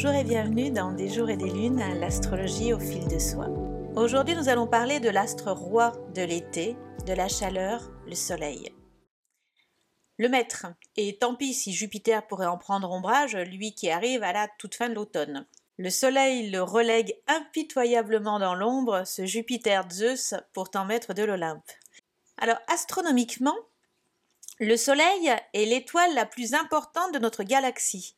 Bonjour et bienvenue dans Des jours et des lunes, l'astrologie au fil de soi. Aujourd'hui, nous allons parler de l'astre roi de l'été, de la chaleur, le soleil. Le maître, et tant pis si Jupiter pourrait en prendre ombrage, lui qui arrive à la toute fin de l'automne. Le soleil le relègue impitoyablement dans l'ombre, ce Jupiter Zeus, pourtant maître de l'Olympe. Alors, astronomiquement, le soleil est l'étoile la plus importante de notre galaxie.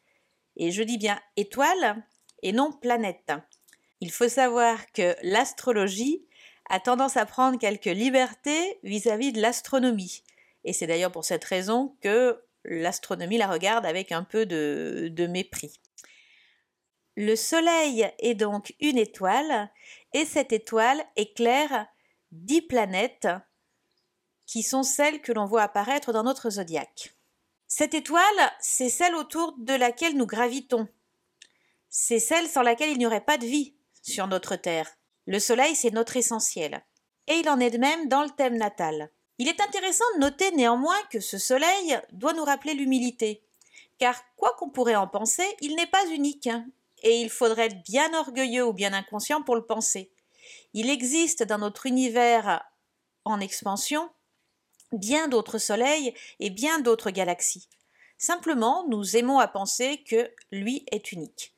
Et je dis bien étoile et non planète. Il faut savoir que l'astrologie a tendance à prendre quelques libertés vis-à-vis de l'astronomie. Et c'est d'ailleurs pour cette raison que l'astronomie la regarde avec un peu de, mépris. Le Soleil est donc une étoile, et cette étoile éclaire dix planètes qui sont celles que l'on voit apparaître dans notre zodiaque. Cette étoile, c'est celle autour de laquelle nous gravitons. C'est celle sans laquelle il n'y aurait pas de vie sur notre Terre. Le Soleil, c'est notre essentiel. Et il en est de même dans le thème natal. Il est intéressant de noter néanmoins que ce Soleil doit nous rappeler l'humilité. Car quoi qu'on pourrait en penser, il n'est pas unique. Hein, et il faudrait être bien orgueilleux ou bien inconscient pour le penser. Il existe dans notre univers en expansion bien d'autres soleils et bien d'autres galaxies. Simplement, nous aimons à penser que lui est unique.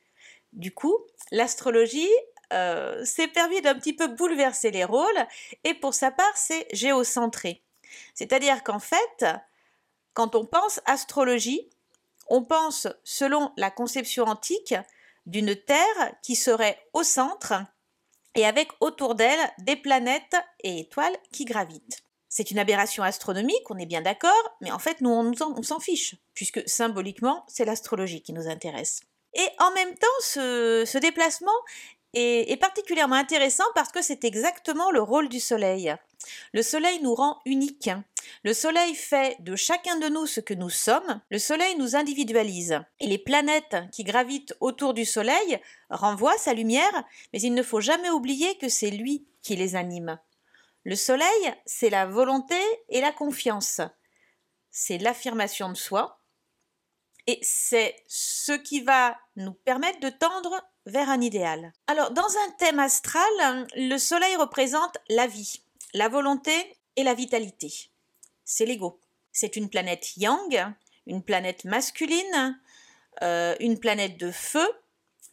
Du coup, l'astrologie euh, s'est permis d'un petit peu bouleverser les rôles et pour sa part, c'est géocentré. C'est-à-dire qu'en fait, quand on pense astrologie, on pense, selon la conception antique, d'une Terre qui serait au centre et avec autour d'elle des planètes et étoiles qui gravitent. C'est une aberration astronomique, on est bien d'accord, mais en fait, nous, on, s'en fiche, puisque symboliquement, c'est l'astrologie qui nous intéresse. Et en même temps, ce, déplacement est, particulièrement intéressant parce que c'est exactement le rôle du Soleil. Le Soleil nous rend uniques. Le Soleil fait de chacun de nous ce que nous sommes. Le Soleil nous individualise. Et les planètes qui gravitent autour du Soleil renvoient sa lumière, mais il ne faut jamais oublier que c'est lui qui les anime. Le soleil, c'est la volonté et la confiance. C'est l'affirmation de soi. Et c'est ce qui va nous permettre de tendre vers un idéal. Alors, dans un thème astral, le soleil représente la vie, la volonté et la vitalité. C'est l'ego. C'est une planète yang, une planète masculine, euh, une planète de feu,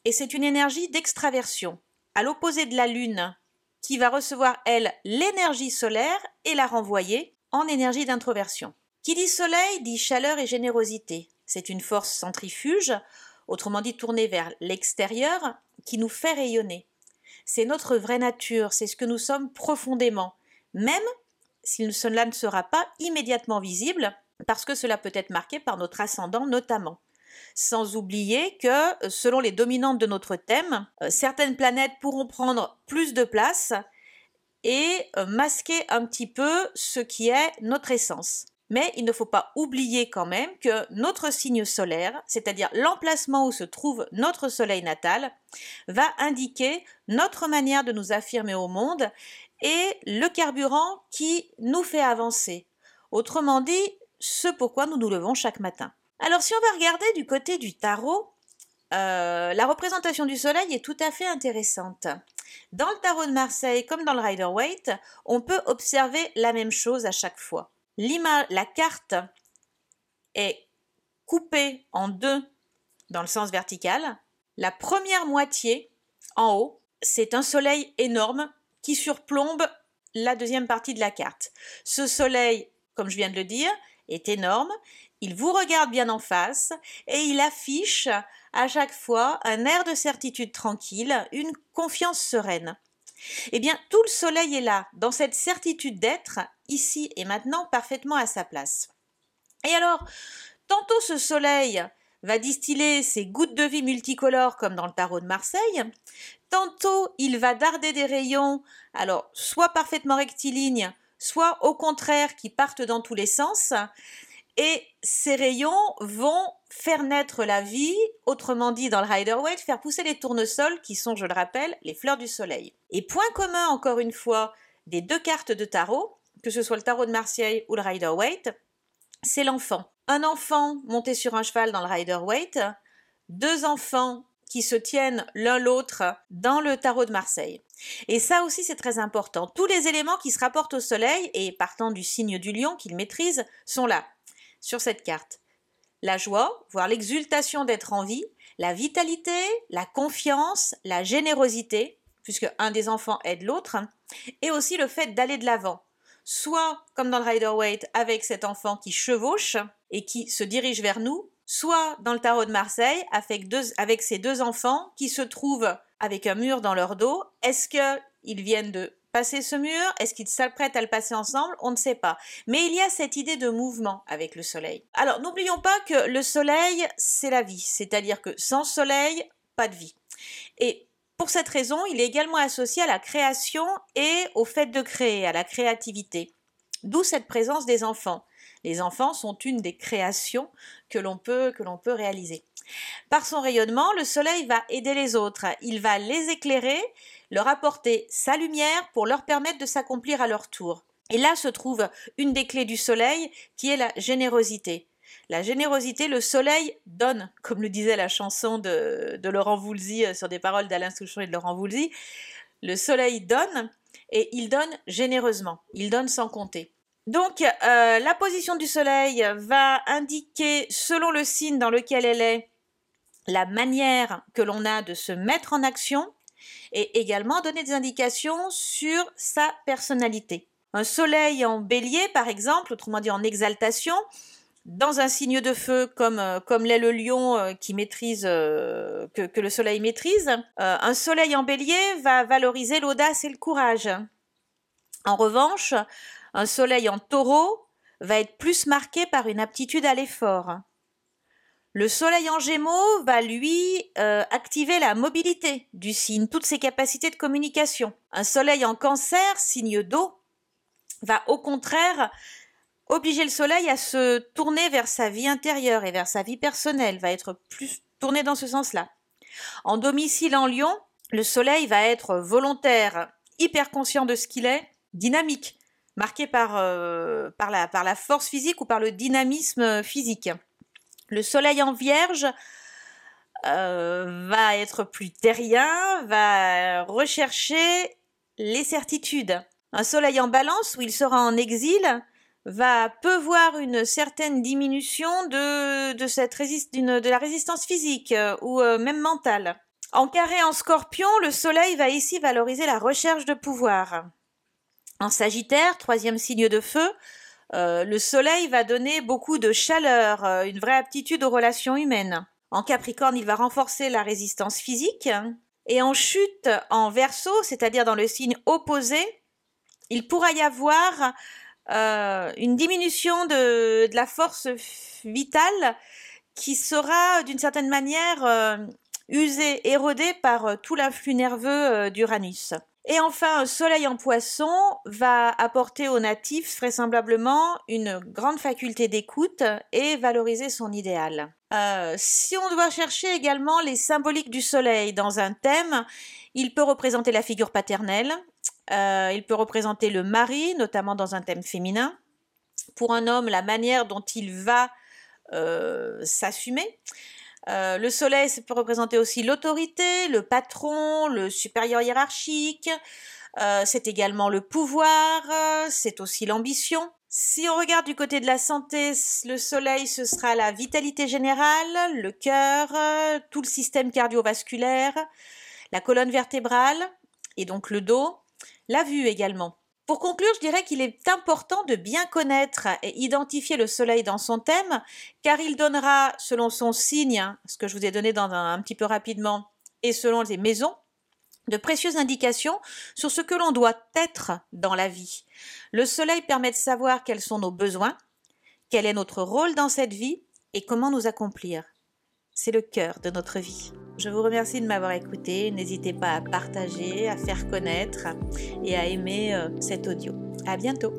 et c'est une énergie d'extraversion. À l'opposé de la lune, qui va recevoir, elle, l'énergie solaire et la renvoyer en énergie d'introversion. Qui dit soleil dit chaleur et générosité. C'est une force centrifuge, autrement dit tournée vers l'extérieur, qui nous fait rayonner. C'est notre vraie nature, c'est ce que nous sommes profondément, même si cela ne sera pas immédiatement visible, parce que cela peut être marqué par notre ascendant notamment sans oublier que selon les dominantes de notre thème, euh, certaines planètes pourront prendre plus de place et euh, masquer un petit peu ce qui est notre essence. Mais il ne faut pas oublier quand même que notre signe solaire, c'est-à-dire l'emplacement où se trouve notre soleil natal, va indiquer notre manière de nous affirmer au monde et le carburant qui nous fait avancer. Autrement dit, ce pourquoi nous nous levons chaque matin. Alors si on va regarder du côté du tarot, euh, la représentation du soleil est tout à fait intéressante. Dans le tarot de Marseille, comme dans le Rider-Waite, on peut observer la même chose à chaque fois. la carte est coupée en deux dans le sens vertical. La première moitié, en haut, c'est un soleil énorme qui surplombe la deuxième partie de la carte. Ce soleil, comme je viens de le dire, est énorme il vous regarde bien en face et il affiche à chaque fois un air de certitude tranquille, une confiance sereine. Eh bien, tout le soleil est là, dans cette certitude d'être, ici et maintenant, parfaitement à sa place. Et alors, tantôt ce soleil va distiller ses gouttes de vie multicolores comme dans le tarot de Marseille, tantôt il va darder des rayons, alors soit parfaitement rectilignes, soit au contraire qui partent dans tous les sens, et ces rayons vont faire naître la vie, autrement dit dans le Rider-Waite, faire pousser les tournesols qui sont, je le rappelle, les fleurs du soleil. Et point commun, encore une fois, des deux cartes de tarot, que ce soit le tarot de Marseille ou le Rider-Waite, c'est l'enfant. Un enfant monté sur un cheval dans le Rider-Waite, deux enfants qui se tiennent l'un l'autre dans le tarot de Marseille. Et ça aussi, c'est très important. Tous les éléments qui se rapportent au soleil et partant du signe du lion qu'il maîtrise sont là, sur cette carte. La joie, voire l'exultation d'être en vie, la vitalité, la confiance, la générosité, puisque un des enfants aide l'autre, et aussi le fait d'aller de l'avant. Soit, comme dans le Rider-Waite, avec cet enfant qui chevauche et qui se dirige vers nous, soit dans le tarot de Marseille avec, avec ces deux enfants qui se trouvent avec un mur dans leur dos. Est-ce qu'ils viennent de passer ce mur? Est-ce qu'ils s'apprêtent à le passer ensemble? On ne sait pas. Mais il y a cette idée de mouvement avec le soleil. Alors n'oublions pas que le soleil, c'est la vie. C'est-à-dire que sans soleil, pas de vie. Et pour cette raison, il est également associé à la création et au fait de créer, à la créativité. D'où cette présence des enfants. Les enfants sont une des créations que l'on peut, que l'on peut réaliser. Par son rayonnement, le soleil va aider les autres. Il va les éclairer, leur apporter sa lumière pour leur permettre de s'accomplir à leur tour. Et là se trouve une des clés du soleil qui est la générosité. La générosité, le soleil donne, comme le disait la chanson de, Laurent Voulzy euh, sur des paroles d'Alain Souchon et de Laurent Voulzy. Le soleil donne et il donne généreusement, il donne sans compter. Donc, euh, la position du Soleil va indiquer, selon le signe dans lequel elle est, la manière que l'on a de se mettre en action et également donner des indications sur sa personnalité. Un Soleil en bélier, par exemple, autrement dit en exaltation, dans un signe de feu comme, euh, comme l'est le lion euh, qui maîtrise, que, que, le soleil maîtrise, un soleil en bélier va valoriser l'audace et le courage. En revanche, un soleil en taureau va être plus marqué par une aptitude à l'effort. Le soleil en gémeaux va lui euh, activer la mobilité du signe, toutes ses capacités de communication. Un soleil en cancer, signe d'eau, va au contraire obliger le soleil à se tourner vers sa vie intérieure et vers sa vie personnelle, va être plus tourné dans ce sens-là. En domicile en lion, le soleil va être volontaire, hyper conscient de ce qu'il est, dynamique, marqué par, euh, la force physique ou par le dynamisme physique. Le soleil en vierge euh, va être plus terrien, va rechercher les certitudes. Un soleil en balance où il sera en exil va peu voir une certaine diminution de, la résistance physique euh, ou même mentale. En carré en scorpion, le soleil va ici valoriser la recherche de pouvoir. En Sagittaire, troisième signe de feu, euh, le Soleil va donner beaucoup de chaleur, euh, une vraie aptitude aux relations humaines. En Capricorne, il va renforcer la résistance physique. Et en chute, en Verseau, c'est-à-dire dans le signe opposé, il pourra y avoir euh, une diminution de, de, la force vitale qui sera d'une certaine manière usée, érodée par tout l'influx nerveux d'Uranus. Et enfin, un soleil en poisson va apporter aux natifs vraisemblablement une grande faculté d'écoute et valoriser son idéal. Euh, si on doit chercher également les symboliques du soleil dans un thème, il peut représenter la figure paternelle, euh, il peut représenter le mari, notamment dans un thème féminin. Pour un homme, la manière dont il va euh, s'assumer. Euh, le soleil, ça peut représenter aussi l'autorité, le patron, le supérieur hiérarchique. Euh, c'est également le pouvoir, euh, c'est aussi l'ambition. Si on regarde du côté de la santé, le soleil, ce sera la vitalité générale, le cœur, tout le système cardiovasculaire, la colonne vertébrale et donc le dos, la vue également. Pour conclure, je dirais qu'il est important de bien connaître et identifier le soleil dans son thème, car il donnera, selon son signe, ce que je vous ai donné dans un, petit peu rapidement, et selon les maisons, de précieuses indications sur ce que l'on doit être dans la vie. Le soleil permet de savoir quels sont nos besoins, quel est notre rôle dans cette vie et comment nous accomplir. C'est le cœur de notre vie. Je vous remercie de m'avoir écouté. N'hésitez pas à partager, à faire connaître et à aimer euh, cet audio. À bientôt.